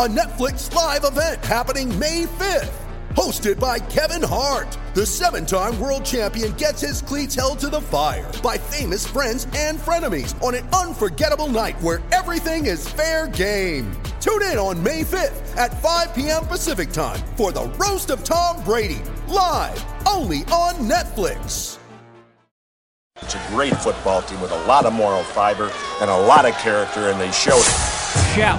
a Netflix live event happening May 5th. Hosted by Kevin Hart, the seven time world champion gets his cleats held to the fire by famous friends and frenemies on an unforgettable night where everything is fair game. Tune in on May 5th at 5 p.m. Pacific time for the Roast of Tom Brady, live only on Netflix. It's a great football team with a lot of moral fiber and a lot of character, and they showed it. Shout,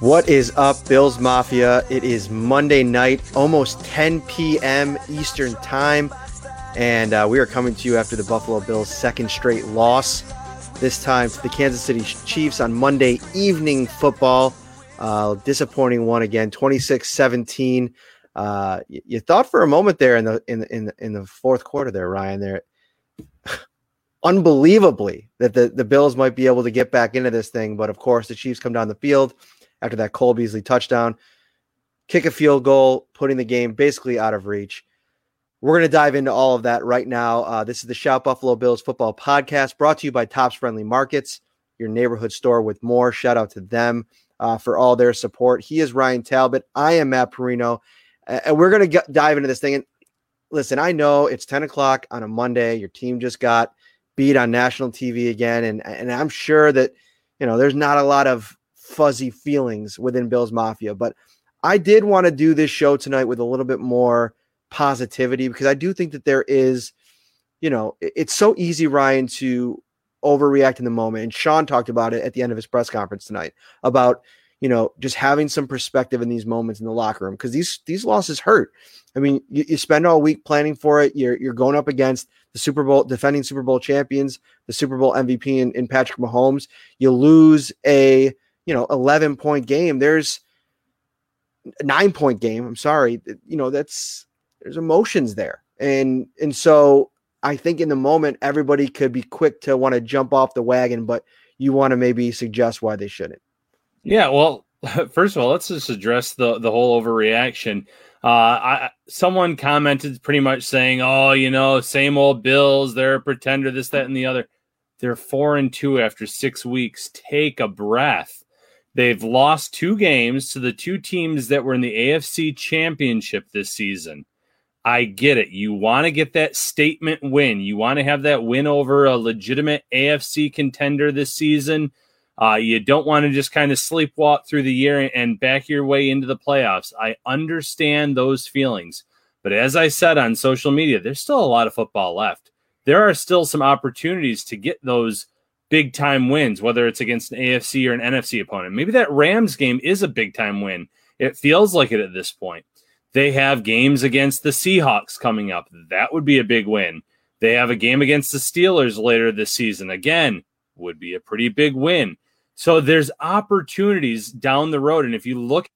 What is up, Bills Mafia? It is Monday night, almost 10 p.m. Eastern Time, and uh, we are coming to you after the Buffalo Bills' second straight loss, this time to the Kansas City Chiefs on Monday evening football. Uh, disappointing one again, 26 17. Uh, you, you thought for a moment there in the in in in the fourth quarter there, Ryan, there unbelievably that the, the Bills might be able to get back into this thing, but of course the Chiefs come down the field after that Cole Beasley touchdown, kick a field goal, putting the game basically out of reach. We're going to dive into all of that right now. Uh, this is the Shout Buffalo Bills football podcast brought to you by Tops Friendly Markets, your neighborhood store with more. Shout out to them uh, for all their support. He is Ryan Talbot. I am Matt Parrino. And we're going to dive into this thing. And listen, I know it's 10 o'clock on a Monday. Your team just got beat on national TV again. And, and I'm sure that, you know, there's not a lot of fuzzy feelings within Bills Mafia. But I did want to do this show tonight with a little bit more positivity because I do think that there is, you know, it's so easy, Ryan, to overreact in the moment. And Sean talked about it at the end of his press conference tonight about, you know, just having some perspective in these moments in the locker room because these these losses hurt. I mean, you, you spend all week planning for it. You're you're going up against the Super Bowl defending Super Bowl champions, the Super Bowl MVP in, in Patrick Mahomes. You lose a you know 11 point game there's a nine point game i'm sorry you know that's there's emotions there. And and so i think in the moment everybody could be quick to want to jump off the wagon but you want to maybe suggest why they shouldn't. Yeah well first of all let's just address the the whole overreaction. Uh i someone commented pretty much saying oh you know same old bills they're a pretender this that and the other. They're four and two after six weeks. Take a breath They've lost two games to the two teams that were in the AFC championship this season. I get it. You want to get that statement win. You want to have that win over a legitimate AFC contender this season. Uh, you don't want to just kind of sleepwalk through the year and back your way into the playoffs. I understand those feelings. But as I said on social media, there's still a lot of football left. There are still some opportunities to get those big time wins, whether it's against an AFC or an NFC opponent. Maybe that Rams game is a big time win. It feels like it at this point. They have games against the Seahawks coming up. That would be a big win. They have a game against the Steelers later this season. Again, would be a pretty big win. So there's opportunities down the road. And if you look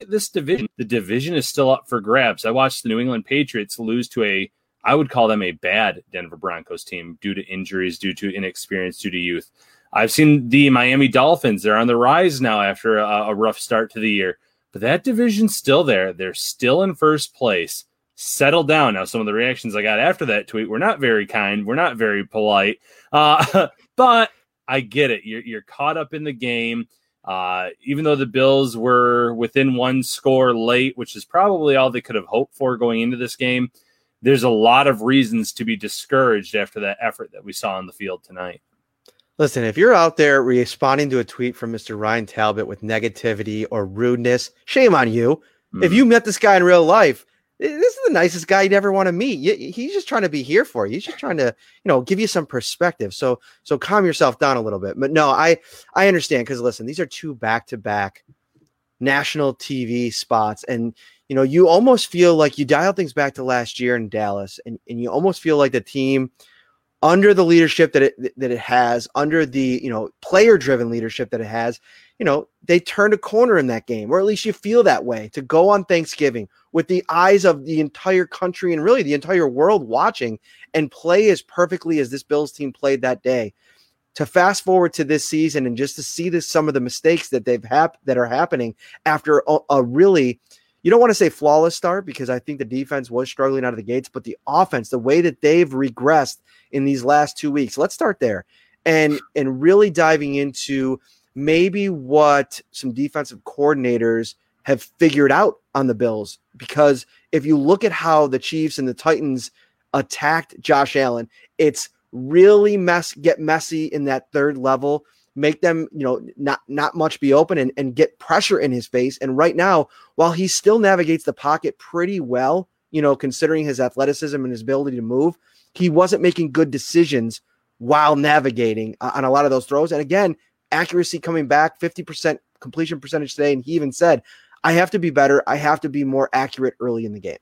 at this division, the division is still up for grabs. I watched the New England Patriots lose to a I would call them a bad Denver Broncos team due to injuries, due to inexperience, due to youth. I've seen the Miami Dolphins. They're on the rise now after a, a rough start to the year, but that division's still there. They're still in first place. Settle down. Now, some of the reactions I got after that tweet were not very kind. We're not very polite. Uh, but I get it. You're, you're caught up in the game. Uh, even though the Bills were within one score late, which is probably all they could have hoped for going into this game, there's a lot of reasons to be discouraged after that effort that we saw on the field tonight. Listen, if you're out there responding to a tweet from Mr. Ryan Talbot with negativity or rudeness, shame on you. Mm. If you met this guy in real life, this is the nicest guy you'd ever want to meet. He's just trying to be here for you. He's just trying to, you know, give you some perspective. So, so calm yourself down a little bit. But no, I, I understand because listen, these are two back-to-back national TV spots, and you know, you almost feel like you dial things back to last year in Dallas, and, and you almost feel like the team under the leadership that it that it has, under the you know player driven leadership that it has, you know, they turned a corner in that game, or at least you feel that way to go on Thanksgiving with the eyes of the entire country and really the entire world watching and play as perfectly as this Bills team played that day. To fast forward to this season and just to see this some of the mistakes that they've hap- that are happening after a, a really you don't want to say flawless start because I think the defense was struggling out of the gates, but the offense, the way that they've regressed in these last two weeks, let's start there and and really diving into maybe what some defensive coordinators have figured out on the Bills. Because if you look at how the Chiefs and the Titans attacked Josh Allen, it's really mess get messy in that third level make them, you know, not not much be open and, and get pressure in his face. And right now, while he still navigates the pocket pretty well, you know, considering his athleticism and his ability to move, he wasn't making good decisions while navigating uh, on a lot of those throws. And again, accuracy coming back, 50% completion percentage today. And he even said, I have to be better. I have to be more accurate early in the game.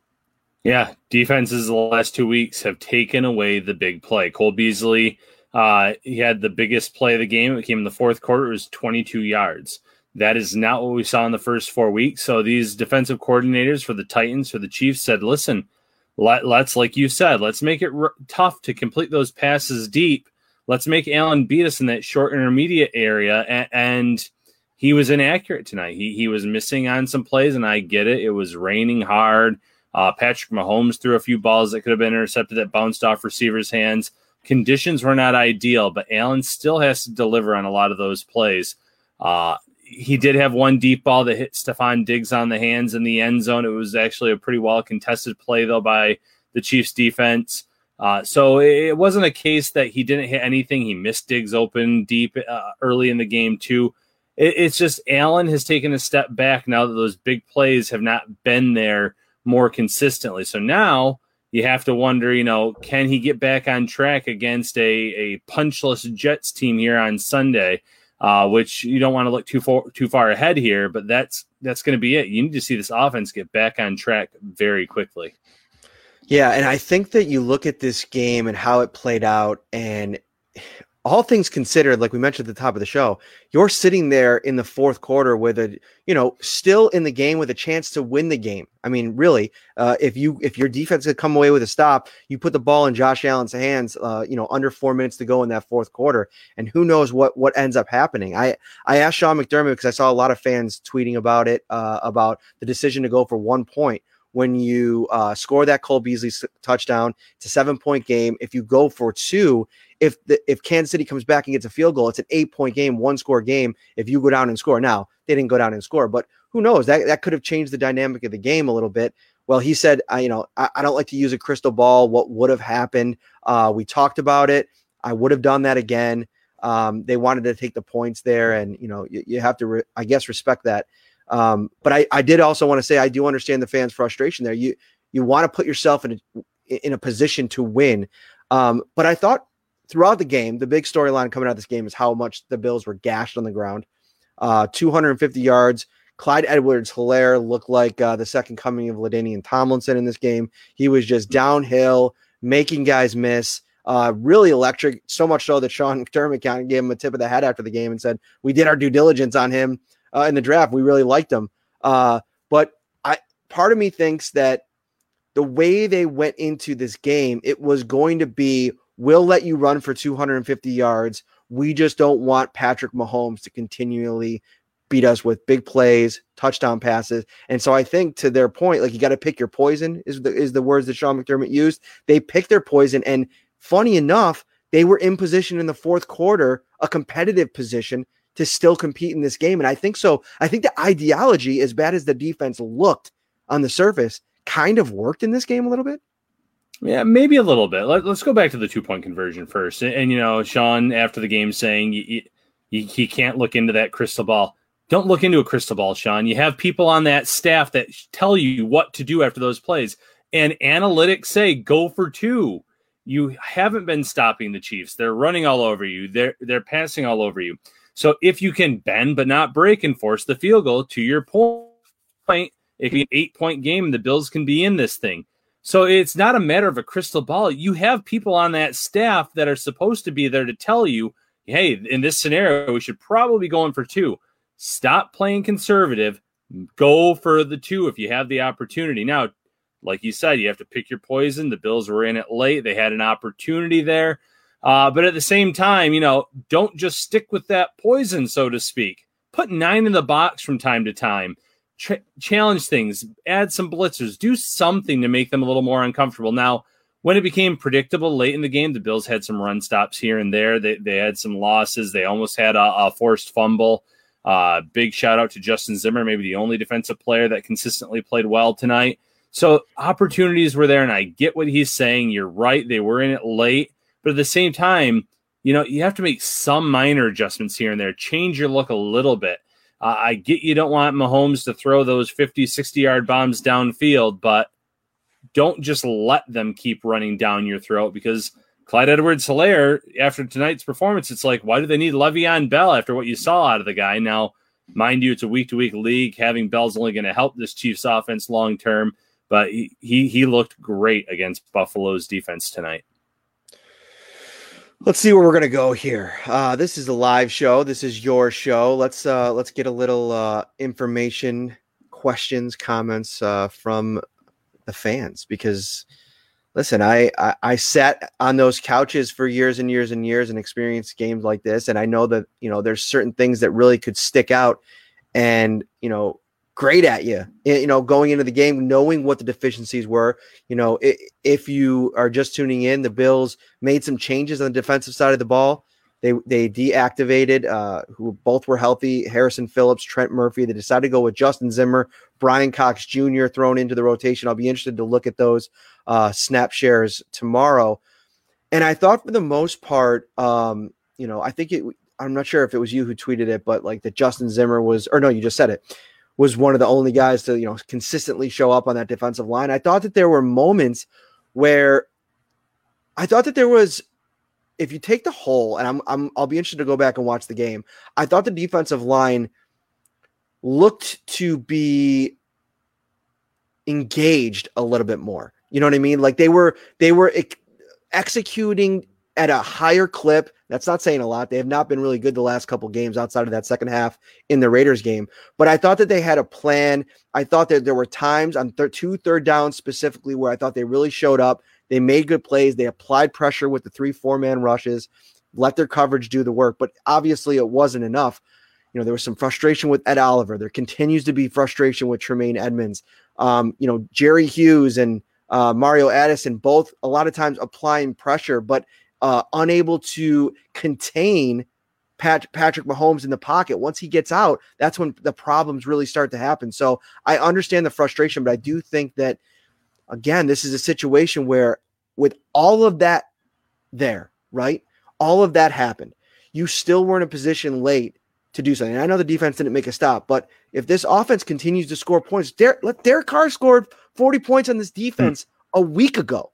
Yeah, defenses the last two weeks have taken away the big play. Cole Beasley uh, he had the biggest play of the game. It came in the fourth quarter. It was 22 yards. That is not what we saw in the first four weeks. So these defensive coordinators for the Titans, for the Chiefs, said, "Listen, let, us like you said, let's make it r- tough to complete those passes deep. Let's make Allen beat us in that short intermediate area." And, and he was inaccurate tonight. He he was missing on some plays, and I get it. It was raining hard. Uh, Patrick Mahomes threw a few balls that could have been intercepted that bounced off receivers' hands conditions were not ideal, but Allen still has to deliver on a lot of those plays. Uh, he did have one deep ball that hit Stefon Diggs on the hands in the end zone. It was actually a pretty well contested play, though, by the Chiefs defense. Uh, so it wasn't a case that he didn't hit anything. He missed Diggs open deep uh, early in the game, too. It, it's just Allen has taken a step back now that those big plays have not been there more consistently. So now you have to wonder, you know, can he get back on track against a, a punchless Jets team here on Sunday? Uh, which you don't want to look too far too far ahead here, but that's that's going to be it. You need to see this offense get back on track very quickly. Yeah, and I think that you look at this game and how it played out, and all things considered, like we mentioned at the top of the show, you're sitting there in the fourth quarter with a, you know, still in the game with a chance to win the game. I mean, really, uh, if you if your defense could come away with a stop, you put the ball in Josh Allen's hands, uh, you know, under four minutes to go in that fourth quarter, and who knows what what ends up happening. I I asked Sean McDermott because I saw a lot of fans tweeting about it, uh, about the decision to go for one point when you uh, score that Cole Beasley touchdown. It's a seven point game. If you go for two, if the, if Kansas City comes back and gets a field goal, it's an eight point game, one score game. If you go down and score, now they didn't go down and score, but who knows? That that could have changed the dynamic of the game a little bit. Well, he said, I, you know, I, I don't like to use a crystal ball. What would have happened? Uh, we talked about it. I would have done that again. Um, they wanted to take the points there, and you know, you, you have to, re- I guess, respect that. Um, but I, I did also want to say I do understand the fans' frustration there. You you want to put yourself in a, in a position to win. Um, but I thought throughout the game, the big storyline coming out of this game is how much the Bills were gashed on the ground. Uh, 250 yards. Clyde Edwards Helaire looked like uh, the second coming of LaDainian Tomlinson in this game. He was just downhill, making guys miss. Uh, really electric, so much so that Sean McDermott gave him a tip of the head after the game and said, We did our due diligence on him uh, in the draft. We really liked him. Uh, but I part of me thinks that the way they went into this game, it was going to be we'll let you run for 250 yards. We just don't want Patrick Mahomes to continually beat us with big plays, touchdown passes. And so I think to their point, like you got to pick your poison is the is the words that Sean McDermott used. They picked their poison, and funny enough, they were in position in the fourth quarter, a competitive position to still compete in this game. And I think so. I think the ideology, as bad as the defense looked on the surface, kind of worked in this game a little bit. Yeah, maybe a little bit. Let, us go back to the two point conversion first. And, and, you know, Sean after the game saying you, you can't look into that crystal ball. Don't look into a crystal ball, Sean. You have people on that staff that tell you what to do after those plays. And analytics say go for two. You haven't been stopping the Chiefs. They're running all over you. They're they're passing all over you. So if you can bend but not break and force the field goal, to your point, it can be an eight point game. The Bills can be in this thing. So it's not a matter of a crystal ball. You have people on that staff that are supposed to be there to tell you, hey, in this scenario, we should probably be going for two. Stop playing conservative. Go for the two if you have the opportunity. Now, like you said, you have to pick your poison. The Bills were in it late. They had an opportunity there. Uh, but at the same time, you know, don't just stick with that poison, so to speak. Put nine in the box from time to time. Ch- challenge things, add some blitzers, do something to make them a little more uncomfortable. Now, when it became predictable late in the game, the Bills had some run stops here and there. They, they had some losses. They almost had a, a forced fumble. Uh, big shout out to Justin Zimmer, maybe the only defensive player that consistently played well tonight. So opportunities were there, and I get what he's saying. You're right; they were in it late, but at the same time, you know you have to make some minor adjustments here and there, change your look a little bit. Uh, I get you don't want Mahomes to throw those 50, 60 yard bombs downfield, but don't just let them keep running down your throat because Clyde Edwards Helaire, after tonight's performance, it's like, why do they need Le'Veon Bell after what you saw out of the guy? Now, mind you, it's a week to week league. Having Bell's only going to help this Chiefs offense long term, but he, he, he looked great against Buffalo's defense tonight. Let's see where we're gonna go here. Uh, this is a live show. This is your show. Let's uh, let's get a little uh, information, questions, comments uh, from the fans because listen, I, I, I sat on those couches for years and years and years and experienced games like this, and I know that you know there's certain things that really could stick out, and you know great at you. You know, going into the game, knowing what the deficiencies were. You know, if you are just tuning in, the Bills made some changes on the defensive side of the ball. They they deactivated uh, who both were healthy, Harrison Phillips, Trent Murphy. They decided to go with Justin Zimmer, Bryan Cox Jr. thrown into the rotation. I'll be interested to look at those uh, snap shares tomorrow. And I thought for the most part, um, you know, I think it. I'm not sure if it was you who tweeted it, but like that Justin Zimmer was, or no, you just said it was one of the only guys to you know consistently show up on that defensive line. I thought that there were moments where I thought that there was if you take the whole and I'm, I'm I'll be interested to go back and watch the game. I thought the defensive line looked to be engaged a little bit more. You know what I mean? Like they were they were ex- executing at a higher clip. That's not saying a lot. They have not been really good the last couple games outside of that second half in the Raiders game. But I thought that they had a plan. I thought that there were times on two third downs specifically where I thought they really showed up. They made good plays. They applied pressure with the three four man rushes, let their coverage do the work. But obviously, it wasn't enough. You know, there was some frustration with Ed Oliver. There continues to be frustration with Tremaine Edmunds. Um, you know, Jerry Hughes and uh, Mario Addison both a lot of times applying pressure, but uh, unable to contain Pat- Patrick Mahomes in the pocket. Once he gets out, that's when the problems really start to happen. So I understand the frustration, but I do think that, again, this is a situation where, with all of that there, right? All of that happened. You still were in a position late to do something. And I know the defense didn't make a stop, but if this offense continues to score points, Derek, Derek Carr scored 40 points on this defense mm. a week ago.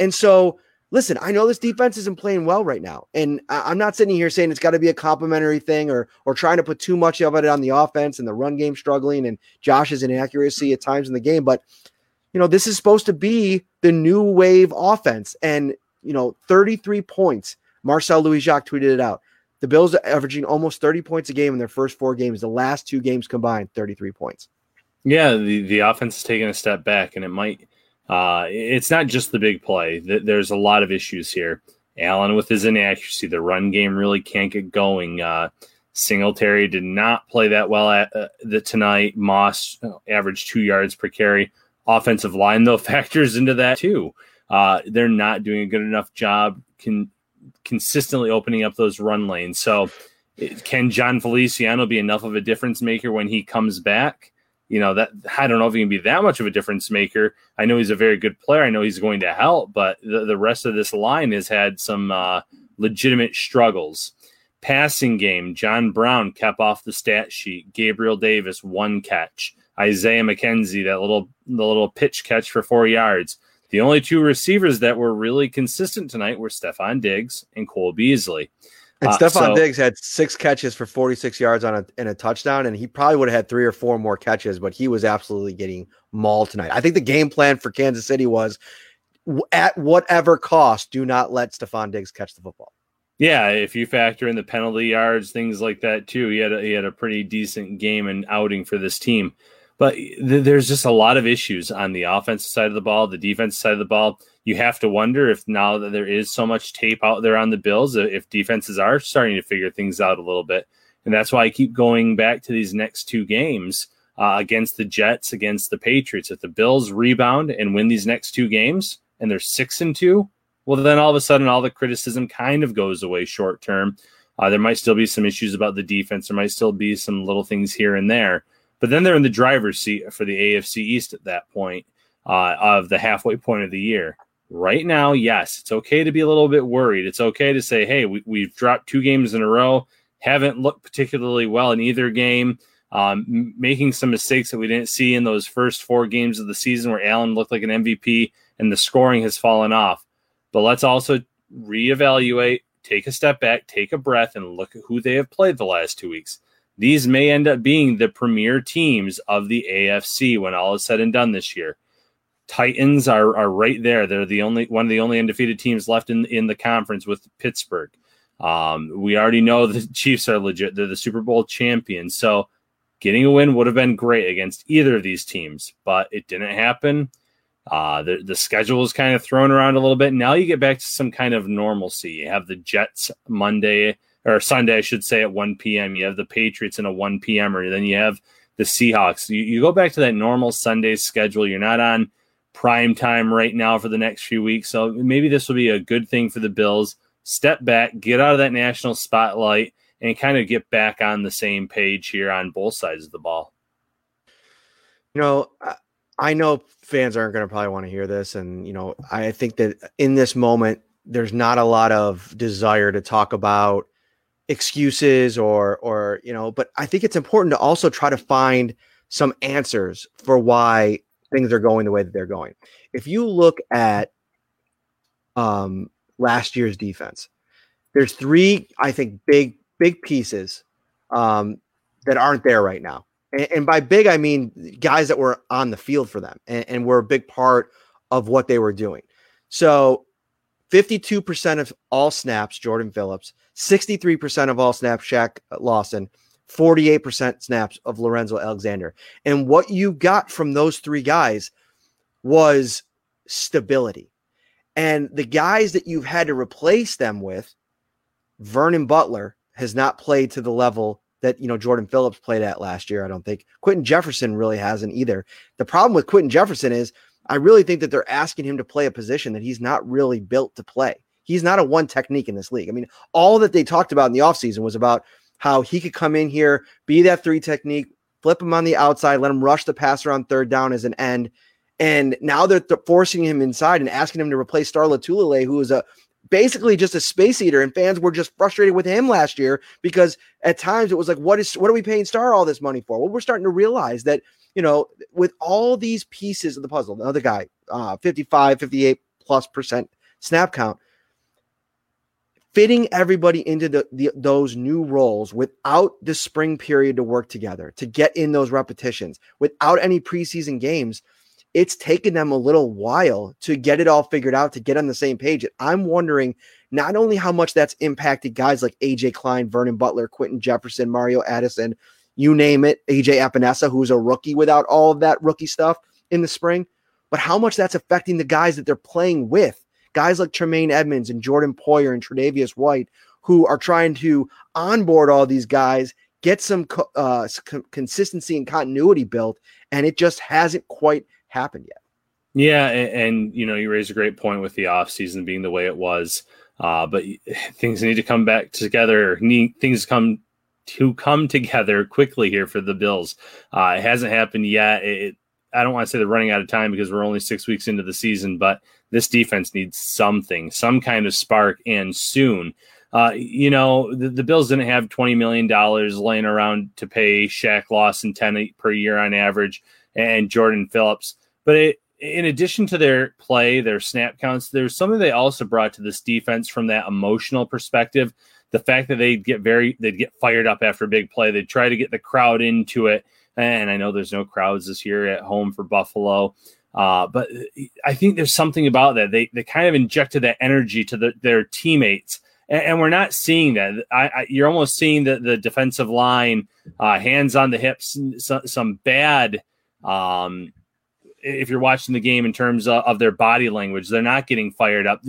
And so listen, I know this defense isn't playing well right now, and I'm not sitting here saying it's got to be a complimentary thing or or trying to put too much of it on the offense and the run game struggling and Josh's inaccuracy at times in the game, but you know this is supposed to be the new wave offense, and you know 33 points. Marcel Louis Jacques tweeted it out. The Bills are averaging almost 30 points a game in their first four games. The last two games combined, 33 points. Yeah, the, the offense is taking a step back, and it might uh, it's not just the big play. There's a lot of issues here. Allen with his inaccuracy, the run game really can't get going. Uh, Singletary did not play that well at uh, the tonight. Moss averaged two yards per carry. Offensive line though factors into that too. Uh, they're not doing a good enough job con- consistently opening up those run lanes. So, can Jon Feliciano be enough of a difference maker when he comes back? You know that I don't know if he can be that much of a difference maker. I know he's a very good player. I know he's going to help, but the, the rest of this line has had some uh, legitimate struggles. Passing game, John Brown kept off the stat sheet. Gabriel Davis one catch. Isaiah McKenzie that little the little pitch catch for four yards. The only two receivers that were really consistent tonight were Stefon Diggs and Cole Beasley. And Uh, Stefon so- Diggs had six catches for 46 yards on a and a touchdown, and he probably would have had three or four more catches, but he was absolutely getting mauled tonight. I think the game plan for Kansas City was at whatever cost, do not let Stefon Diggs catch the football. Yeah, if you factor in the penalty yards, things like that too, he had a, he had a pretty decent game and outing for this team. But th- there's just a lot of issues on the offensive side of the ball, the defense side of the ball. You have to wonder if now that there is so much tape out there on the Bills, if defenses are starting to figure things out a little bit. And that's why I keep going back to these next two games uh, against the Jets, against the Patriots. If the Bills rebound and win these next two games, and they're six and two, well, then all of a sudden, all the criticism kind of goes away short term. Uh, there might still be some issues about the defense. There might still be some little things here and there. But then they're in the driver's seat for the AFC East at that point uh, of the halfway point of the year. Right now, yes, it's okay to be a little bit worried. It's okay to say, hey, we, we've dropped two games in a row, haven't looked particularly well in either game, um, making some mistakes that we didn't see in those first four games of the season where Allen looked like an MVP and the scoring has fallen off. But let's also reevaluate, take a step back, take a breath, and look at who they have played the last two weeks. These may end up being the premier teams of the AFC when all is said and done this year. Titans are are right there. They're the only one of the only undefeated teams left in in the conference with Pittsburgh. Um, we already know the Chiefs are legit. They're the Super Bowl champions. So getting a win would have been great against either of these teams, but it didn't happen. Uh, the, the schedule is kind of thrown around a little bit. Now you get back to some kind of normalcy. You have the Jets Monday or Sunday, I should say, at 1 p.m. You have the Patriots in a 1 p.m. or then you have the Seahawks. You, you go back to that normal Sunday schedule. You're not on prime time right now for the next few weeks. So maybe this will be a good thing for the Bills. Step back, get out of that national spotlight, and kind of get back on the same page here on both sides of the ball. You know, I- know fans aren't going to probably want to hear this, and you know, I think that in this moment, there's not a lot of desire to talk about excuses or or you know, but I think it's important to also try to find some answers for why things are going the way that they're going. If you look at um last year's defense, there's three, I think, big big pieces um, that aren't there right now. And, and by big, I mean guys that were on the field for them and, and were a big part of what they were doing. So 52% of all snaps, Jordan Phillips, 63% of all snaps, Shaq Lawson, 48% snaps of Lorenzo Alexander. And what you got from those three guys was stability. And the guys that you've had to replace them with, Vernon Butler has not played to the level that you know Jordan Phillips played at last year. I don't think Quinton Jefferson really hasn't either. The problem with Quinton Jefferson is I really think that they're asking him to play a position that he's not really built to play. He's not a one technique in this league. I mean, all that they talked about in the offseason was about how he could come in here, be that three technique, flip him on the outside, let him rush the passer on third down as an end. And now they're th- forcing him inside and asking him to replace Star Lotulelei, who is a basically just a space eater. And fans were just frustrated with him last year because at times it was like, what is what are we paying Star all this money for? Well, we're starting to realize that, you know, with all these pieces of the puzzle, another guy, uh, 55, 58 plus percent snap count, fitting everybody into the, the those new roles without the spring period to work together, to get in those repetitions, without any preseason games it's taken them a little while to get it all figured out to get on the same page. And I'm wondering not only how much that's impacted guys like AJ Klein, Vernon Butler, Quinton Jefferson, Mario Addison, you name it, AJ Epenesa, who's a rookie without all of that rookie stuff in the spring, but how much that's affecting the guys that they're playing with. Guys like Tremaine Edmunds and Jordan Poyer and Tredavious White, who are trying to onboard all these guys, get some uh, consistency and continuity built, and it just hasn't quite happened yet. Yeah, and, and, you know, you raised a great point with the offseason being the way it was. Uh, but things need to come back together. Need things come to come together quickly here for the Bills. Uh, it hasn't happened yet. It, I don't want to say they're running out of time because we're only six weeks into the season, but this defense needs something, some kind of spark, and soon. Uh, you know, the, the, Bills didn't have $20 million laying around to pay Shaq Lawson 10 per year on average and Jordan Phillips. But it, in addition to their play, their snap counts, there's something they also brought to this defense from that emotional perspective. The fact that they'd get very, they'd get fired up after a big play. They'd try to get the crowd into it. And I know there's no crowds this year at home for Buffalo. Uh, but I think there's something about that. They, they kind of injected that energy to the, their teammates and, and we're not seeing that. I, I, you're almost seeing the, the defensive line, uh, hands on the hips, some, bad. Um, if you're watching the game in terms of, of, their body language, they're not getting fired up.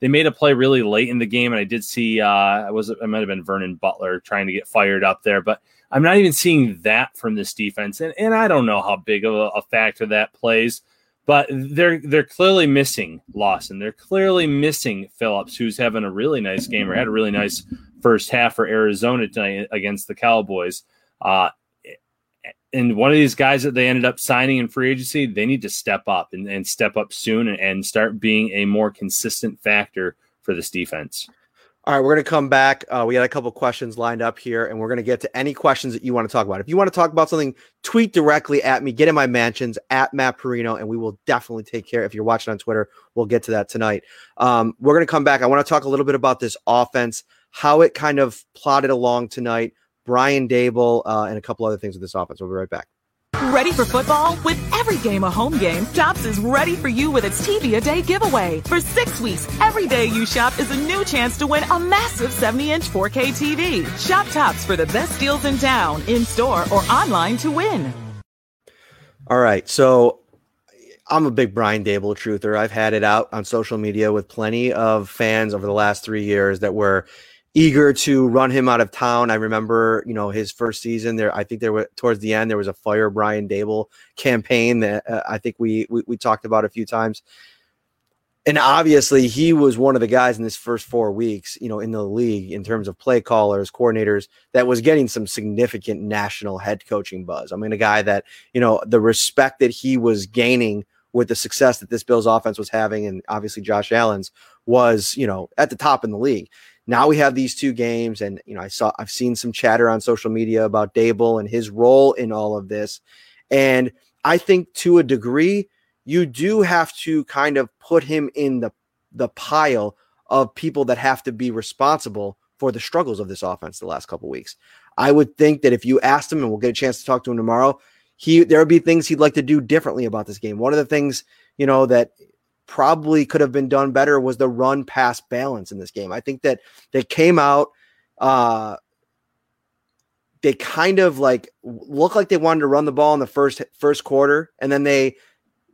They, made a play really late in the game, and I did see uh, was it might have been Vernon Butler trying to get fired up there, but I'm not even seeing that from this defense, and and I don't know how big of a, a factor that plays but they're they're clearly missing Lawson. They're clearly missing Phillips, who's having a really nice game or had a really nice first half for Arizona tonight against the Cowboys. Uh, and one of these guys that they ended up signing in free agency, they need to step up and, and step up soon and, and start being a more consistent factor for this defense. All right, we're going to come back. Uh, we got a couple questions lined up here, and we're going to get to any questions that you want to talk about. If you want to talk about something, tweet directly at me. Get in my mansions at Matt Parrino, and we will definitely take care. If you're watching on Twitter, we'll get to that tonight. Um, we're going to come back. I want to talk a little bit about this offense, how it kind of plotted along tonight. Brian Daboll, uh, and a couple other things with this offense. We'll be right back. Ready for football? With every game a home game, Tops is ready for you with its TV a day giveaway. For six weeks, every day you shop is a new chance to win a massive 70 inch 4K TV. Shop Tops for the best deals in town, in store, or online to win. All right. So I'm a big Brian Daboll truther. I've had it out on social media with plenty of fans over the last three years that were eager to run him out of town. I remember, you know, his first season there. I think there was towards the end there was a fire Brian Daboll campaign that uh, I think we, we we talked about a few times. And obviously, he was one of the guys in this first four weeks, you know, in the league in terms of play callers, coordinators, that was getting some significant national head coaching buzz. I mean, a guy that, you know, the respect that he was gaining with the success that this Bills offense was having, and obviously Josh Allen's was, you know, at the top in the league now we have these two games, and you know, I saw I've seen some chatter on social media about Daboll and his role in all of this. And I think to a degree, you do have to kind of put him in the the pile of people that have to be responsible for the struggles of this offense the last couple weeks. I would think that if you asked him, and we'll get a chance to talk to him tomorrow, he there would be things he'd like to do differently about this game. One of the things, you know, that probably could have been done better was the run pass balance in this game. I think that they came out uh they kind of like looked like they wanted to run the ball in the first first quarter and then they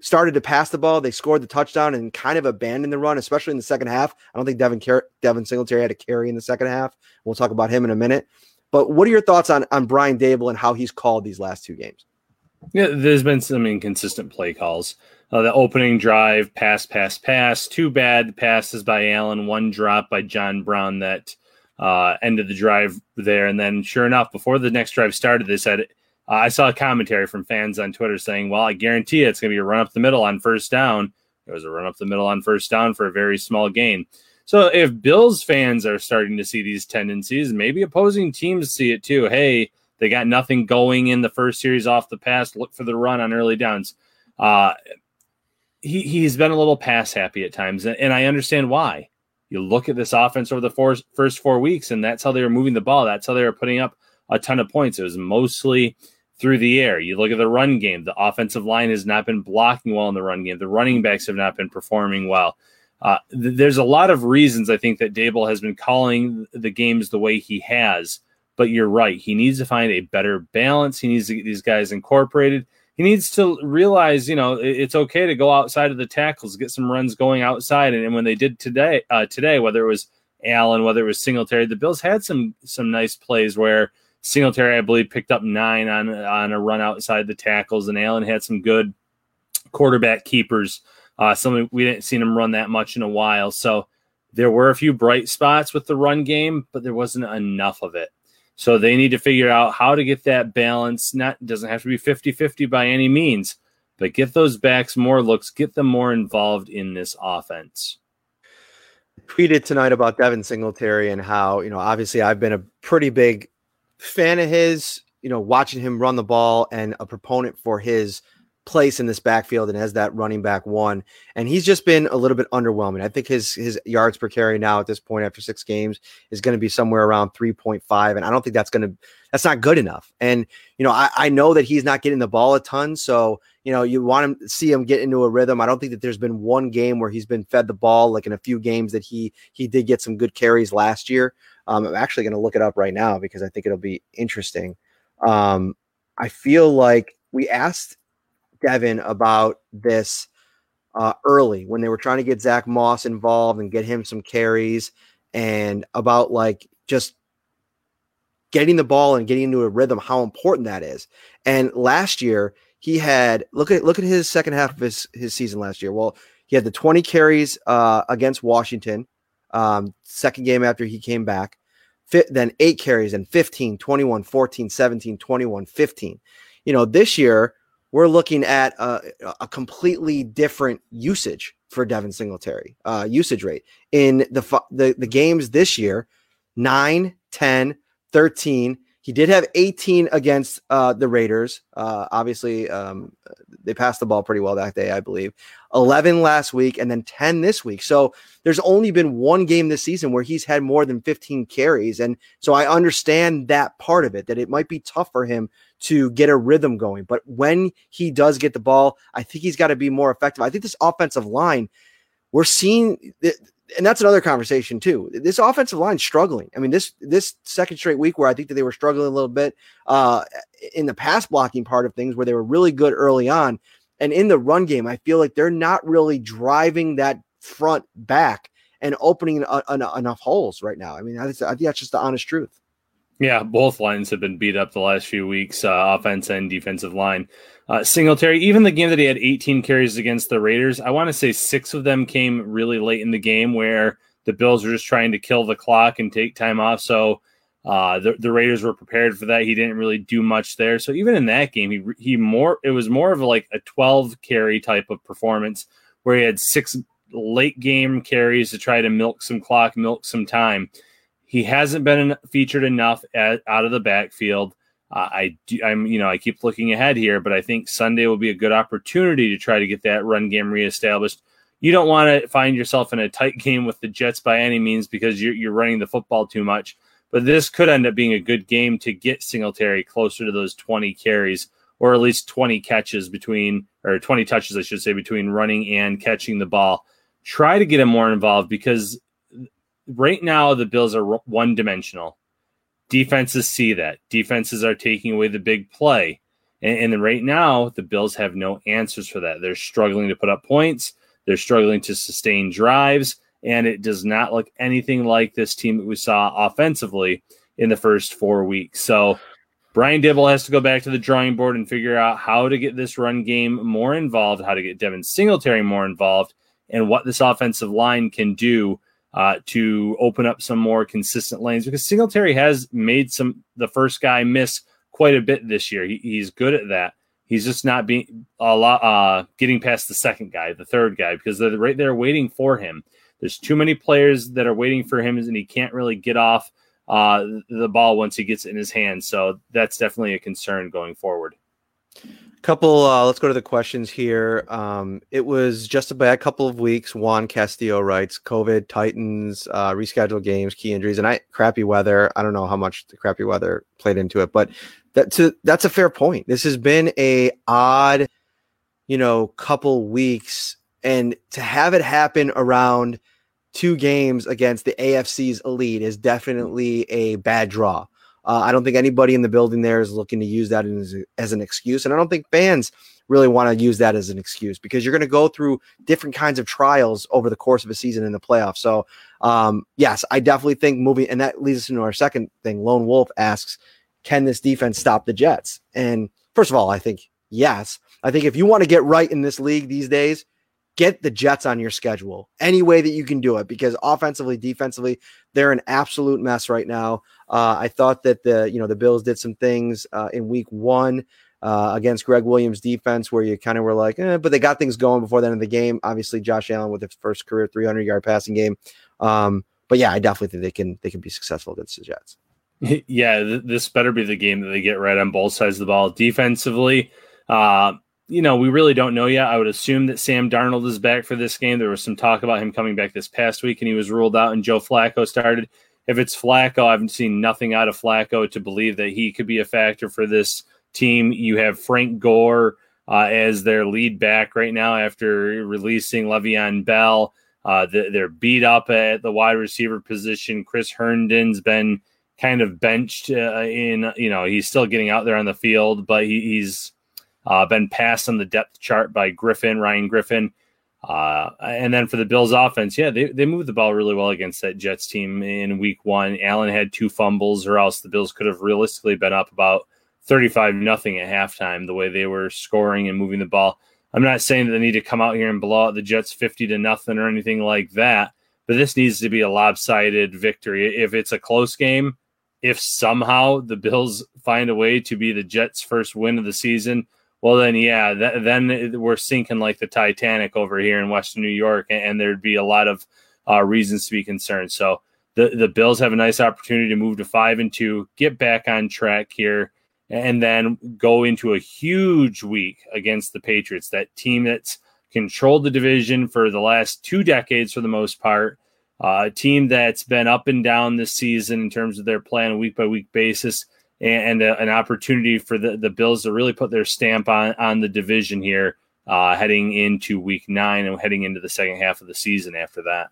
started to pass the ball. They scored the touchdown and kind of abandoned the run, especially in the second half. I don't think Devin Car- Devin Singletary had a carry in the second half. We'll talk about him in a minute. But what are your thoughts on on Brian Daboll and how he's called these last two games? Yeah, there's been some inconsistent play calls. Uh, the opening drive, pass, pass, pass. Two bad passes by Allen, one drop by John Brown that uh, ended the drive there. And then, sure enough, before the next drive started, they said, uh, I saw a commentary from fans on Twitter saying, Well, I guarantee it's going to be a run up the middle on first down. It was a run up the middle on first down for a very small gain. So if Bills fans are starting to see these tendencies, maybe opposing teams see it too. Hey, they got nothing going in the first series off the pass. Look for the run on early downs. Uh, he he's been a little pass happy at times, and I understand why. You look at this offense over the four, first four weeks, and that's how they were moving the ball. That's how they were putting up a ton of points. It was mostly through the air. You look at the run game. The offensive line has not been blocking well in the run game. The running backs have not been performing well. Uh, th- there's a lot of reasons I think that Daboll has been calling the games the way he has. But you're right. He needs to find a better balance. He needs to get these guys incorporated he needs to realize, you know, it's okay to go outside of the tackles, get some runs going outside. And, when they did today, uh, today, whether it was Allen, whether it was Singletary, the Bills had some some nice plays where Singletary, I believe, picked up nine on on a run outside the tackles, and Allen had some good quarterback keepers. Uh, something we didn't see him run that much in a while. So there were a few bright spots with the run game, but there wasn't enough of it. So they need to figure out how to get that balance. Not doesn't have to be 50-50 by any means, but get those backs more looks, get them more involved in this offense. Tweeted tonight about Devin Singletary and how, you know, obviously I've been a pretty big fan of his, you know, watching him run the ball and a proponent for his place in this backfield and as that running back one. And he's just been a little bit underwhelming. I think his his yards per carry now at this point after six games is going to be somewhere around 3.5. And I don't think that's going to that's not good enough. And you know, I, I know that he's not getting the ball a ton. So, you know, you want to see him get into a rhythm. I don't think that there's been one game where he's been fed the ball, like in a few games that he he did get some good carries last year. Um, I'm actually going to look it up right now because I think it'll be interesting. Um, I feel like we asked Devin about this uh, early when they were trying to get Zach Moss involved and get him some carries and about like just getting the ball and getting into a rhythm, how important that is. And last year he had look at look at his second half of his, his season last year. Well, he had the 20 carries uh, against Washington, um, second game after he came back. Then eight carries and 15, 21, 14, 17, 21, 15. You know, this year we're looking at a, a completely different usage for Devin Singletary, uh, usage rate in the, the the games this year 9, 10, 13. He did have 18 against uh, the Raiders. Uh, obviously, um, they passed the ball pretty well that day, I believe. 11 last week and then 10 this week. So there's only been one game this season where he's had more than 15 carries. And so I understand that part of it, that it might be tough for him to get a rhythm going. But when he does get the ball, I think he's got to be more effective. I think this offensive line, we're seeing, and that's another conversation too. This offensive line struggling. I mean, this this second straight week where I think that they were struggling a little bit uh, in the pass blocking part of things, where they were really good early on, and in the run game, I feel like they're not really driving that front back and opening a, a, enough holes right now. I mean, I think that's just the honest truth. Yeah, both lines have been beat up the last few weeks, uh, offense and defensive line. Uh, Singletary, even the game that he had 18 carries against the Raiders, I want to say six of them came really late in the game where the Bills were just trying to kill the clock and take time off. So uh, the, the Raiders were prepared for that. He didn't really do much there. So even in that game, he he more it was more of like a 12 carry type of performance where he had six late game carries to try to milk some clock, milk some time. He hasn't been featured enough at, out of the backfield. Uh, I do, I'm, you know, I keep looking ahead here, but I think Sunday will be a good opportunity to try to get that run game reestablished. You don't want to find yourself in a tight game with the Jets by any means because you're, you're running the football too much. But this could end up being a good game to get Singletary closer to those 20 carries or at least 20 catches between, or 20 touches, I should say, between running and catching the ball. Try to get him more involved because right now the Bills are one dimensional. Defenses see that. Defenses are taking away the big play. And, and right now, the Bills have no answers for that. They're struggling to put up points, they're struggling to sustain drives, and it does not look anything like this team that we saw offensively in the first four weeks. So, Brian Daboll has to go back to the drawing board and figure out how to get this run game more involved, how to get Devin Singletary more involved, and what this offensive line can do uh, to open up some more consistent lanes because Singletary has made some the first guy miss quite a bit this year. He, he's good at that. He's just not being a lot uh, getting past the second guy, the third guy, because they're right there waiting for him. There's too many players that are waiting for him, and he can't really get off uh, the ball once he gets in his hands. So that's definitely a concern going forward. Couple, uh, let's go to the questions here. Um, it was just a bad couple of weeks. Juan Castillo writes COVID, Titans, uh, rescheduled games, key injuries, and I crappy weather. I don't know how much the crappy weather played into it, but that's a, that's a fair point. This has been a odd, you know, couple weeks, and to have it happen around two games against the AFC's elite is definitely a bad draw. Uh, I don't think anybody in the building there is looking to use that as, as an excuse. And I don't think fans really want to use that as an excuse because you're going to go through different kinds of trials over the course of a season in the playoffs. So, um, yes, I definitely think moving, and that leads us into our second thing. Lone Wolf asks, can this defense stop the Jets? And first of all, I think yes. I think if you want to get right in this league these days, get the Jets on your schedule any way that you can do it because offensively, defensively, they're an absolute mess right now. Uh, I thought that the you know the Bills did some things uh, in Week One uh, against Gregg Williams' defense where you kind of were like, eh, but they got things going before the end of the game. Obviously, Josh Allen with his first career 300 yard passing game. Um, but yeah, I definitely think they can they can be successful against the Jets. Yeah, th- this better be the game that they get right on both sides of the ball. Defensively, uh, you know, we really don't know yet. I would assume that Sam Darnold is back for this game. There was some talk about him coming back this past week, and he was ruled out, and Joe Flacco started. If it's Flacco, I haven't seen nothing out of Flacco to believe that he could be a factor for this team. You have Frank Gore uh, as their lead back right now after releasing Le'Veon Bell. Uh, they're beat up at the wide receiver position. Chris Herndon's been kind of benched uh, in, you know, he's still getting out there on the field, but he, he's uh, been passed on the depth chart by Griffin, Ryan Griffin. Uh, and then for the Bills offense, yeah, they, they moved the ball really well against that Jets team in week one. Allen had two fumbles, or else the Bills could have realistically been up about 35 nothing at halftime, the way they were scoring and moving the ball. I'm not saying that they need to come out here and blow out the Jets 50 to nothing or anything like that, but this needs to be a lopsided victory. If it's a close game, if somehow the Bills find a way to be the Jets' first win of the season, well, then, yeah, th- then we're sinking like the Titanic over here in Western New York, and, and there'd be a lot of uh, reasons to be concerned. So the, the Bills have a nice opportunity to move to five and two, get back on track here and then go into a huge week against the Patriots, that team that's controlled the division for the last two decades for the most part. Uh, a team that's been up and down this season in terms of their play on a week by week basis, and, and a, an opportunity for the, the Bills to really put their stamp on, on the division here uh, heading into week nine and heading into the second half of the season after that.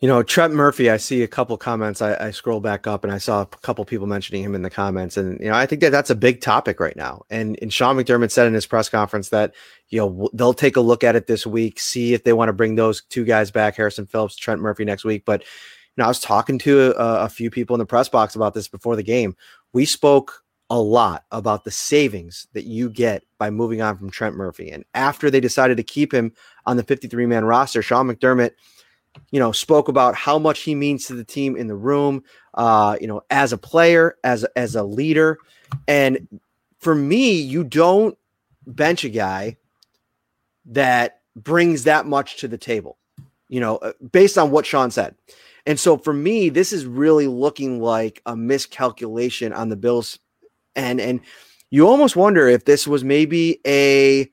You know, Trent Murphy, I see a couple comments. I, I, scroll back up and I saw a couple people mentioning him in the comments. And, you know, I think that that's a big topic right now. And, and Sean McDermott said in his press conference that, you know, they'll take a look at it this week, see if they want to bring those two guys back, Harrison Phillips, Trent Murphy next week. But, know, I was talking to a, a few people in the press box about this before the game. We spoke a lot about the savings that you get by moving on from Trent Murphy. And after they decided to keep him on the 53 man roster, Sean McDermott – you know, spoke about how much he means to the team in the room, uh, you know, as a player, as as a leader. And for me, you don't bench a guy that brings that much to the table, you know, uh, based on what Sean said. And so for me, this is really looking like a miscalculation on the Bills. And and you almost wonder if this was maybe a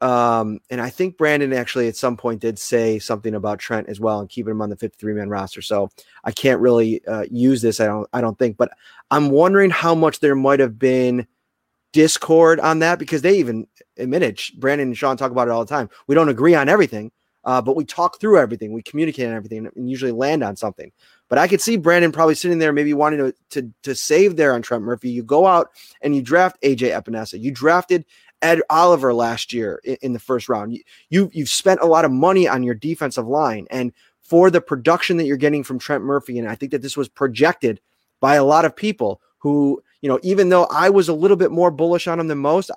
um, and I think Brandon actually at some point did say something about Trent as well and keeping him on the 53 man roster. So I can't really uh, use this. I don't, I don't think, but I'm wondering how much there might have been discord on that because they even admitted Brandon and Sean talk about it all the time. We don't agree on everything, uh, but we talk through everything. We communicate on everything and usually land on something. But I could see Brandon probably sitting there, maybe wanting to, to, to save there on Trent Murphy. You go out and you draft AJ Epenesa. You drafted Ed Oliver last year in, in the first round. You, you you've spent a lot of money on your defensive line and for the production that you're getting from Trent Murphy, and I think that this was projected by a lot of people who, you know, even though I was a little bit more bullish on him than most,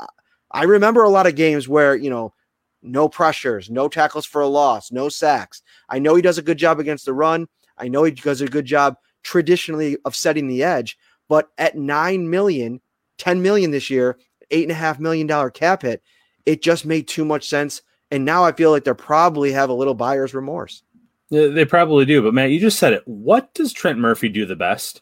I remember a lot of games where, you know, no pressures, no tackles for a loss, no sacks. I know he does a good job against the run. I know he does a good job traditionally of setting the edge, but at 9 million, 10 million this year, eight and a half million dollar cap hit, it just made too much sense. And now I feel like they probably have a little buyer's remorse. Yeah, they probably do. But Matt, you just said it. What does Trent Murphy do the best?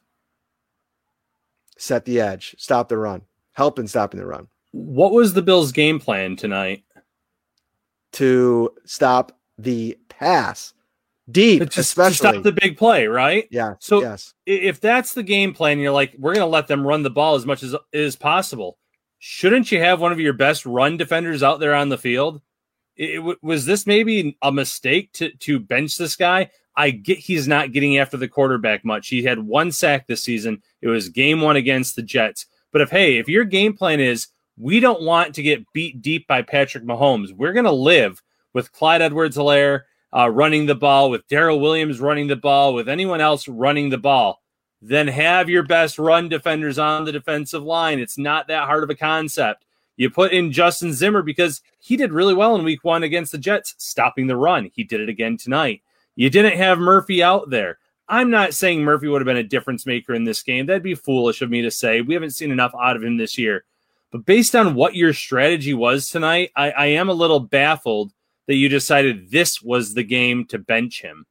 Set the edge, stop the run, help in stopping the run. What was the Bills' game plan tonight? To stop the pass deep, just, especially stop the big play, right? Yeah. So yes. if that's the game plan, you're like, we're going to let them run the ball as much as is possible shouldn't you have one of your best run defenders out there on the field? It, it, was this maybe a mistake to to bench this guy? I get he's not getting after the quarterback much. He had one sack this season. It was game one against the Jets. But if hey, if your game plan is we don't want to get beat deep by Patrick Mahomes, we're going to live with Clyde Edwards-Helaire uh, running the ball, with Darrel Williams running the ball, with anyone else running the ball then have your best run defenders on the defensive line. It's not that hard of a concept. You put in Justin Zimmer because he did really well in week one against the Jets, stopping the run. He did it again tonight. You didn't have Murphy out there. I'm not saying Murphy would have been a difference maker in this game. That'd be foolish of me to say. We haven't seen enough out of him this year. But based on what your strategy was tonight, I, I am a little baffled that you decided this was the game to bench him.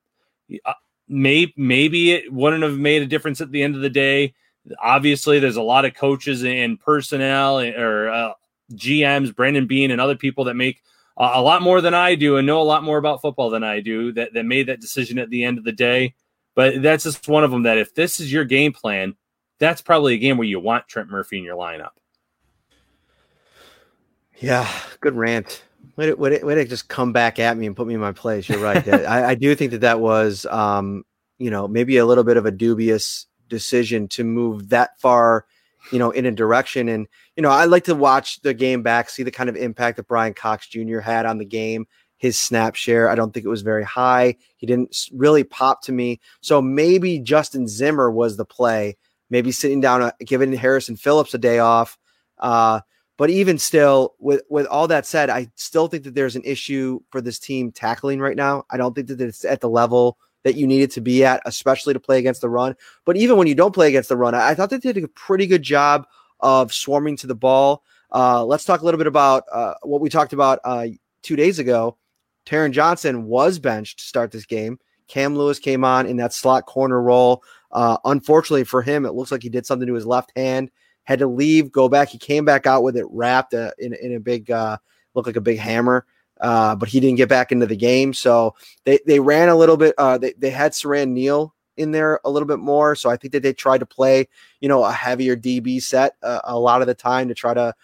Uh, maybe, maybe it wouldn't have made a difference at the end of the day. Obviously, there's a lot of coaches and personnel or uh, GMs, Brandon Beane, and other people that make a lot more than I do and know a lot more about football than I do that, that made that decision at the end of the day. But that's just one of them that if this is your game plan, that's probably a game where you want Trent Murphy in your lineup. Yeah, good rant. Way, to, way to just come back at me and put me in my place. You're right. I, I, do think that that was, um, you know, maybe a little bit of a dubious decision to move that far, you know, in a direction. And, you know, I like to watch the game back, see the kind of impact that Bryan Cox Jr. had on the game. His snap share, I don't think it was very high. He didn't really pop to me. So maybe Justin Zimmer was the play. Maybe sitting down, uh, giving Harrison Phillips a day off. Uh, but even still, with with all that said, I still think that there's an issue for this team tackling right now. I don't think that it's at the level that you needed to be at, especially to play against the run. But even when you don't play against the run, I, I thought they did a pretty good job of swarming to the ball. Uh, let's talk a little bit about uh, what we talked about uh, two days ago. Taron Johnson was benched to start this game. Cam Lewis came on in that slot corner role. Uh, unfortunately for him, it looks like he did something to his left hand had to leave, go back. He came back out with it wrapped uh, in, in a big, uh, like a big hammer, uh, but he didn't get back into the game. So they, they ran a little bit. Uh, they, they had Siran Neal in there a little bit more. So I think that they tried to play, you know, a heavier DB set uh, a lot of the time to try to,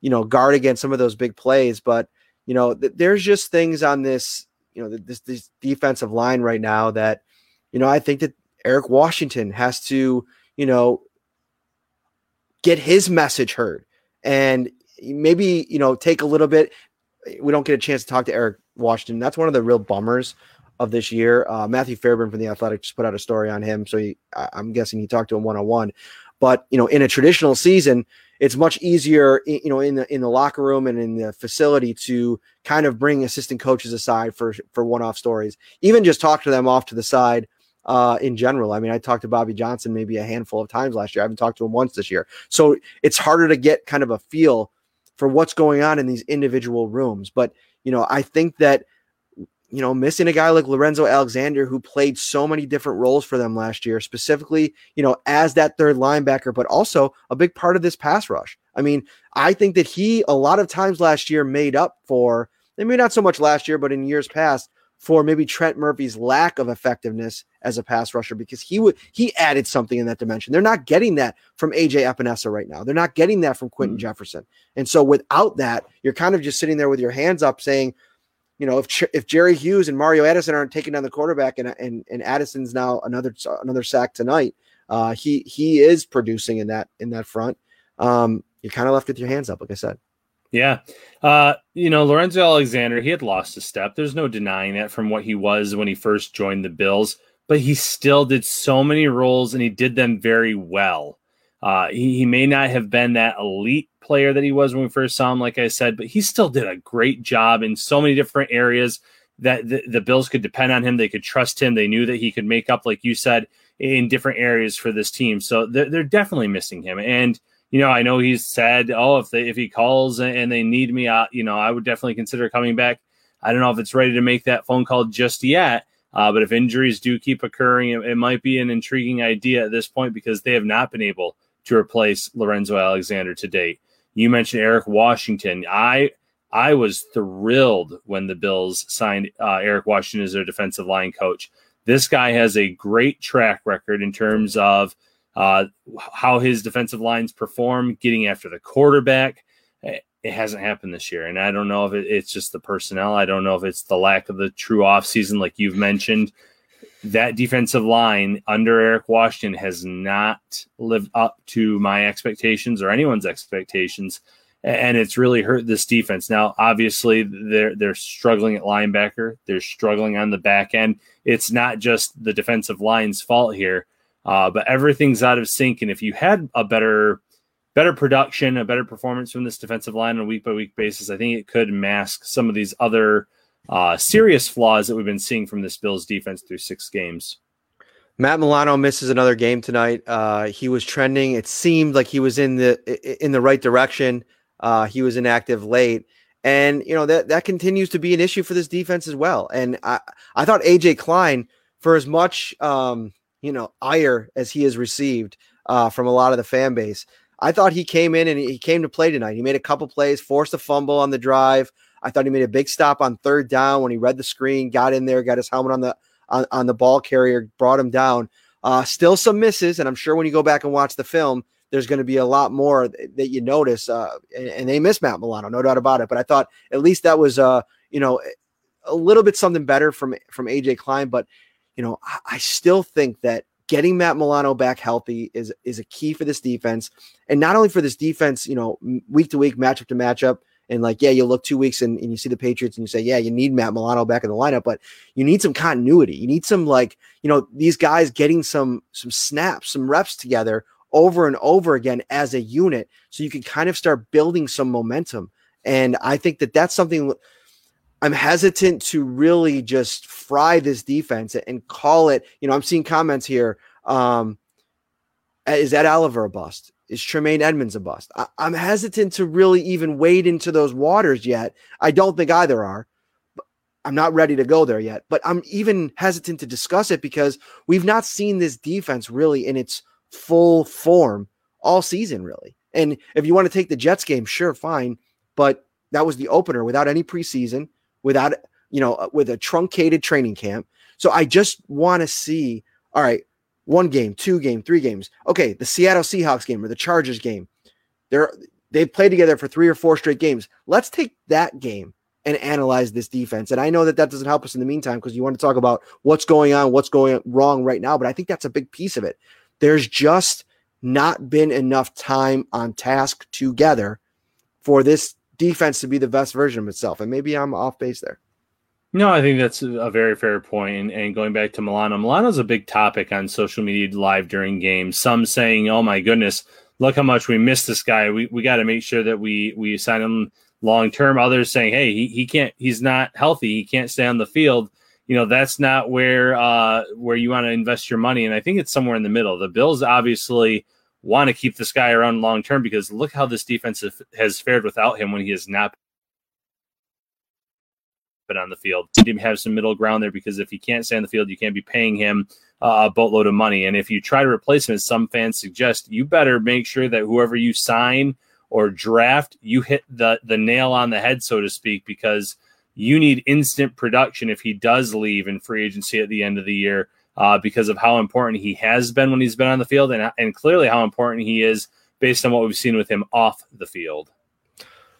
you know, guard against some of those big plays. But, you know, th- there's just things on this, you know, this, this defensive line right now that, you know, I think that Eric Washington has to, you know, get his message heard. And maybe you know take a little bit we don't get a chance to talk to eric washington. That's one of the real bummers of this year. Uh, matthew fairburn from the athletic just put out a story on him. So he, i'm guessing he talked to him one-on-one. But you know in a traditional season it's much easier you know in the in the locker room and in the facility to kind of bring assistant coaches aside for for one-off stories. Even just talk to them off to the side uh, in general. I mean, I talked to Bobby Johnson maybe a handful of times last year. I haven't talked to him once this year. So it's harder to get kind of a feel for what's going on in these individual rooms. But, you know, I think that, you know, missing a guy like Lorenzo Alexander who played so many different roles for them last year, specifically, you know, as that third linebacker, but also a big part of this pass rush. I mean, I think that he a lot of times last year made up for, maybe not so much last year, but in years past, for maybe Trent Murphy's lack of effectiveness as a pass rusher because he would he added something in that dimension. They're not getting that from AJ Epenesa right now. They're not getting that from Quinton mm-hmm. Jefferson. And so without that, you're kind of just sitting there with your hands up saying, you know, if if Jerry Hughes and Mario Addison aren't taking down the quarterback and and, and Addison's now another another sack tonight, uh, he he is producing in that in that front. Um, you're kind of left with your hands up, like I said. Yeah. Uh, you know, Lorenzo Alexander, he had lost a step. There's no denying that from what he was when he first joined the Bills, but he still did so many roles and he did them very well. Uh, he, he may not have been that elite player that he was when we first saw him, like I said, but he still did a great job in so many different areas that the, the Bills could depend on him. They could trust him. They knew that he could make up, like you said, in different areas for this team. So they're, they're definitely missing him. And you know, I know he's said, oh, if they if he calls and they need me, uh, you know, I would definitely consider coming back. I don't know if it's ready to make that phone call just yet. Uh, but if injuries do keep occurring, it, it, might be an intriguing idea at this point because they have not been able to replace Lorenzo Alexander to date. You mentioned Eric Washington. I I was thrilled when the Bills signed uh, Eric Washington as their defensive line coach. This guy has a great track record in terms of uh, how his defensive lines perform, getting after the quarterback. It hasn't happened this year. And I don't know if it, it's just the personnel. I don't know if it's the lack of the true offseason, like you've mentioned. That defensive line under Eric Washington has not lived up to my expectations or anyone's expectations. And it's really hurt this defense. Now, obviously, they're they're struggling at linebacker. They're struggling on the back end. It's not just the defensive line's fault here uh, but everything's out of sync. And if you had a better better production, a better performance from this defensive line on a week by week basis, I think it could mask some of these other uh, serious flaws that we've been seeing from this Bills defense through six games. Matt Milano misses another game tonight. Uh, he was trending. It seemed like he was in the in the right direction. Uh, he was inactive late, and you know that that continues to be an issue for this defense as well. And I I thought AJ Klein, for as much um, you know ire as he has received uh, from a lot of the fan base, I thought he came in and he came to play tonight. He made a couple plays, forced a fumble on the drive. I thought he made a big stop on third down when he read the screen, got in there, got his helmet on the on, on the ball carrier, brought him down. Uh, still some misses, and I'm sure when you go back and watch the film, there's going to be a lot more that you notice. Uh, and, and, they miss Matt Milano, no doubt about it. But I thought at least that was, uh, you know, a little bit something better from from AJ Klein. But you know, I, I still think that getting Matt Milano back healthy is is a key for this defense, and not only for this defense, you know, week to week, matchup to matchup. And like, yeah, you look two weeks and, and you see the Patriots and you say, yeah, you need Matt Milano back in the lineup, but you need some continuity. You need some like, you know, these guys getting some some snaps, some reps together over and over again as a unit, so you can kind of start building some momentum. And I think that that's something I'm hesitant to really just fry this defense and call it. You know, I'm seeing comments here. Um, is that Oliver a bust? Is Tremaine Edmunds a bust? I, am hesitant to really even wade into those waters yet. I don't think either are. I'm not ready to go there yet, but I'm even hesitant to discuss it because we've not seen this defense really in its full form all season, really. And if you want to take the Jets game, sure, fine. But that was the opener without any preseason without, you know, uh, with a truncated training camp. So I just want to see, all right, one game, two game, three games. Okay, the Seattle Seahawks game or the Chargers game. They're they've played together for three or four straight games. Let's take that game and analyze this defense. And I know that that doesn't help us in the meantime because you want to talk about what's going on, what's going wrong right now. But I think that's a big piece of it. There's just not been enough time on task together for this defense to be the best version of itself. And maybe I'm off base there. No, I think that's a very fair point. And, going back to Milano, Milano's a big topic on social media live during games. Some saying, "Oh my goodness, look how much we miss this guy. We we got to make sure that we we sign him long term." Others saying, "Hey, he, he can't. He's not healthy. He can't stay on the field." You know, that's not where uh, where you want to invest your money. And I think it's somewhere in the middle. The Bills obviously want to keep this guy around long term because look how this defense has fared without him when he has not been on the field. You need have some middle ground there because if he can't stay on the field, you can't be paying him uh, a boatload of money. And if you try to replace him, as some fans suggest, you better make sure that whoever you sign or draft, you hit the the nail on the head, so to speak, because you need instant production if he does leave in free agency at the end of the year uh, because of how important he has been when he's been on the field, and and clearly how important he is based on what we've seen with him off the field.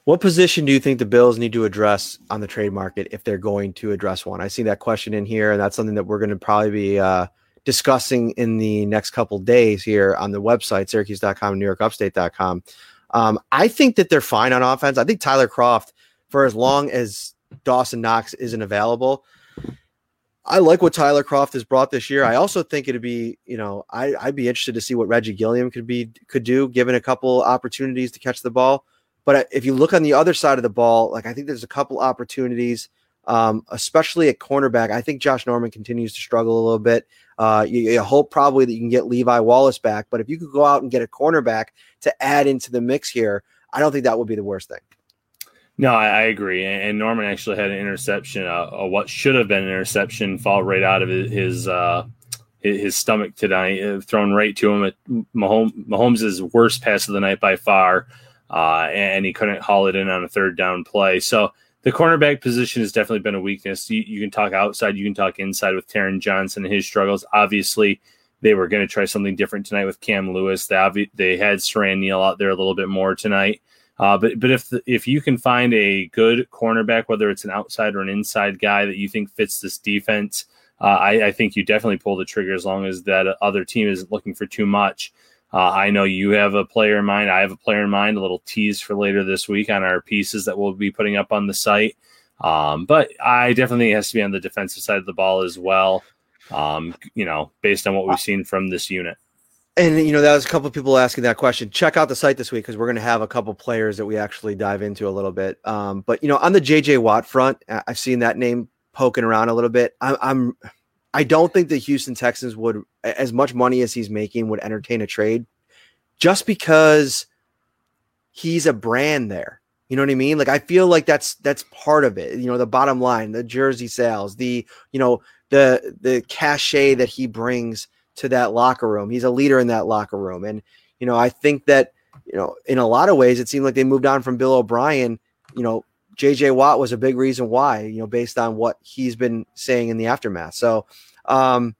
What position do you think the Bills need to address on the trade market if they're going to address one? I see that question in here, and that's something that we're going to probably be uh, discussing in the next couple days here on the website, syracuse.com newyorkupstate.com. Um, I think that they're fine on offense. I think Tyler Kroft, for as long as Dawson Knox isn't available, I like what Tyler Kroft has brought this year. I also think it'd be, you know, I, I'd be interested to see what Reggie Gilliam could be could do, given a couple opportunities to catch the ball. But if you look on the other side of the ball, like I think there's a couple opportunities, um, especially at cornerback. I think Josh Norman continues to struggle a little bit. Uh, you, you, hope probably that you can get Levi Wallace back, but if you could go out and get a cornerback to add into the mix here, I don't think that would be the worst thing. No, I, I, agree. And Norman actually had an interception, uh, uh, what should have been an interception, fall right out of his uh, his stomach tonight, uh, thrown right to him. At Mahomes, Mahomes' worst pass of the night by far, uh, and he couldn't haul it in on a third down play. So the cornerback position has definitely been a weakness. You, you can talk outside, you can talk inside with Taron Johnson and his struggles. Obviously, they were going to try something different tonight with Cam Lewis. They, they had Siran Neal out there a little bit more tonight. Uh, but but if the, if you can find a good cornerback, whether it's an outside or an inside guy that you think fits this defense, uh, I, I, think you definitely pull the trigger as long as that other team isn't looking for too much. Uh, I know you have a player in mind. I have a player in mind. A little tease for later this week on our pieces that we'll be putting up on the site. Um, but I definitely has to be on the defensive side of the ball as well. Um, you know, based on what we've seen from this unit. And you know, that was a couple of people asking that question. Check out the site this week because we're going to have a couple players that we actually dive into a little bit. Um, but you know, on the JJ Watt front, I've seen that name poking around a little bit. I, I'm, I don't think the Houston Texans would, as much money as he's making, would entertain a trade, just because he's a brand there. You know what I mean? Like I feel like that's that's part of it. You know, the bottom line, the jersey sales, the you know the the cachet that he brings to that locker room. He's a leader in that locker room. And, you know, I think that, you know, in a lot of ways, it seemed like they moved on from Bill O'Brien. You know, JJ Watt was a big reason why, you know, based on what he's been saying in the aftermath. So, um,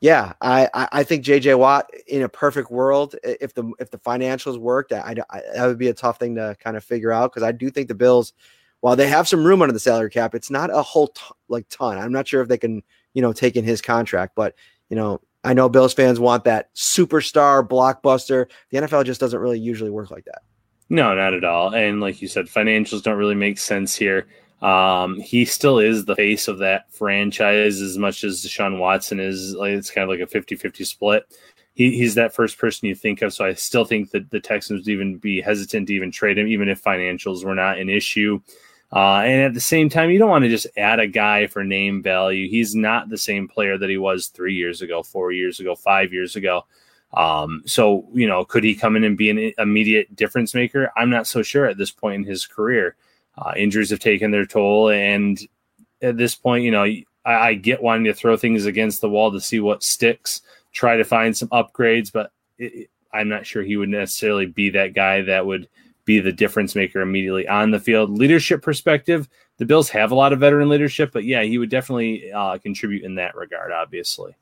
yeah, I, I think JJ Watt in a perfect world, if the if the financials worked, I, I that would be a tough thing to kind of figure out because I do think the Bills, while they have some room under the salary cap, it's not a whole t- like ton. I'm not sure if they can you know take in his contract, but you know I know Bills fans want that superstar blockbuster. The NFL just doesn't really usually work like that. No, not at all. And like you said, financials don't really make sense here. Um, he still is the face of that franchise as much as Deshaun Watson is. Like it's kind of like a 50-50 split. He, he's that first person you think of. So I still think that the Texans would even be hesitant to even trade him, even if financials were not an issue. Uh, and at the same time, you don't want to just add a guy for name value. He's not the same player that he was three years ago, four years ago, five years ago. Um, so, you know, could he come in and be an immediate difference maker? I'm not so sure at this point in his career. Uh, injuries have taken their toll. And at this point, you know, I, I get wanting to throw things against the wall to see what sticks, try to find some upgrades, but it, I'm not sure he would necessarily be that guy that would – be the difference maker immediately on the field. Leadership perspective, the Bills have a lot of veteran leadership, but yeah, he would definitely uh, contribute in that regard, obviously.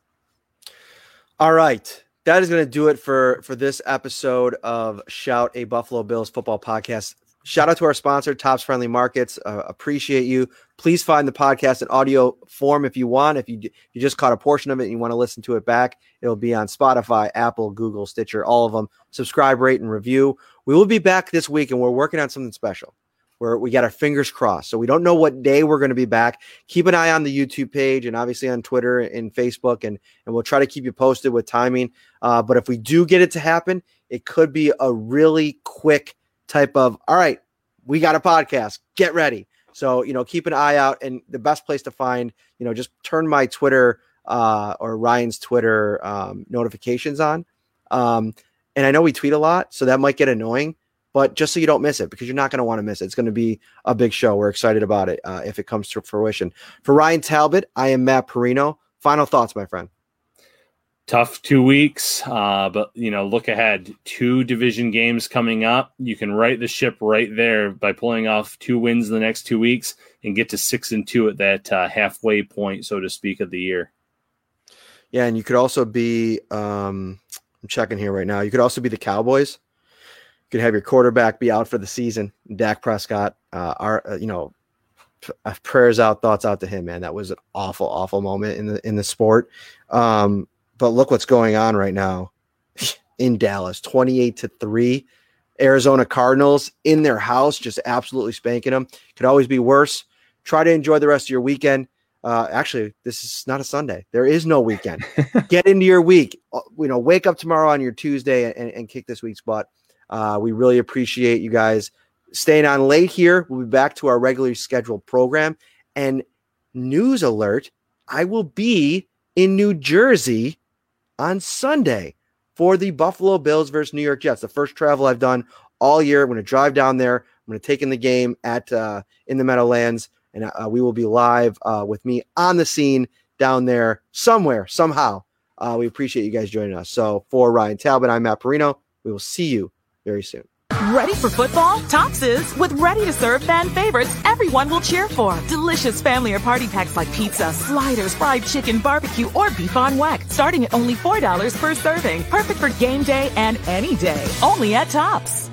All right. That is going to do it for for this episode of Shout a Buffalo Bills football podcast. Shout out to our sponsor, Tops Friendly Markets. Uh, appreciate you. Please find the podcast in audio form if you want. If you you just caught a portion of it and you want to listen to it back, it'll be on Spotify, Apple, Google, Stitcher, all of them. Subscribe, rate, and review. We will be back this week and we're working on something special where we got our fingers crossed. So we don't know what day we're going to be back. Keep an eye on the YouTube page and obviously on Twitter and Facebook, and and we'll try to keep you posted with timing. Uh, but if we do get it to happen, it could be a really quick type of all right, we got a podcast. Get ready. So you know, keep an eye out, and the best place to find you know just turn my Twitter uh, or Ryan's Twitter um, notifications on. Um, and I know we tweet a lot, so that might get annoying, but just so you don't miss it, because you're not going to want to miss it. It's going to be a big show. We're excited about it uh, if it comes to fruition. For Ryan Talbot, I am Matt Parrino. Final thoughts, my friend. Tough two weeks, uh, but you know, look ahead. Two division games coming up. You can right the ship right there by pulling off two wins in the next two weeks and get to six and two at that uh, halfway point, so to speak, of the year. Yeah, and you could also be um, I'm checking here right now. You could also be the Cowboys. You could have your quarterback be out for the season. Dak Prescott, uh, our, uh, you know, uh, prayers out, thoughts out to him, man. That was an awful, awful moment in the in the sport. Um, but look what's going on right now in Dallas, 28 to 3. Arizona Cardinals in their house, just absolutely spanking them. Could always be worse. Try to enjoy the rest of your weekend. Uh, actually, this is not a Sunday. There is no weekend. Get into your week. Uh, you know, wake up tomorrow on your Tuesday and, and kick this week's butt. Uh, we really appreciate you guys staying on late here. We'll be back to our regularly scheduled program. And news alert I will be in New Jersey on Sunday for the Buffalo Bills versus New York Jets. The first travel I've done all year. I'm going to drive down there. I'm going to take in the game at uh, in the Meadowlands and uh, we will be live uh, with me on the scene down there somewhere, somehow. Uh, we appreciate you guys joining us. So for Ryan Talbot, I'm Matt Parrino. We will see you very soon. Ready for football? Tops is with ready to serve fan favorites everyone will cheer for. Delicious family or party packs like pizza, sliders, fried chicken, barbecue, or beef on weck, starting at only $4 per serving. Perfect for game day and any day. Only at Tops.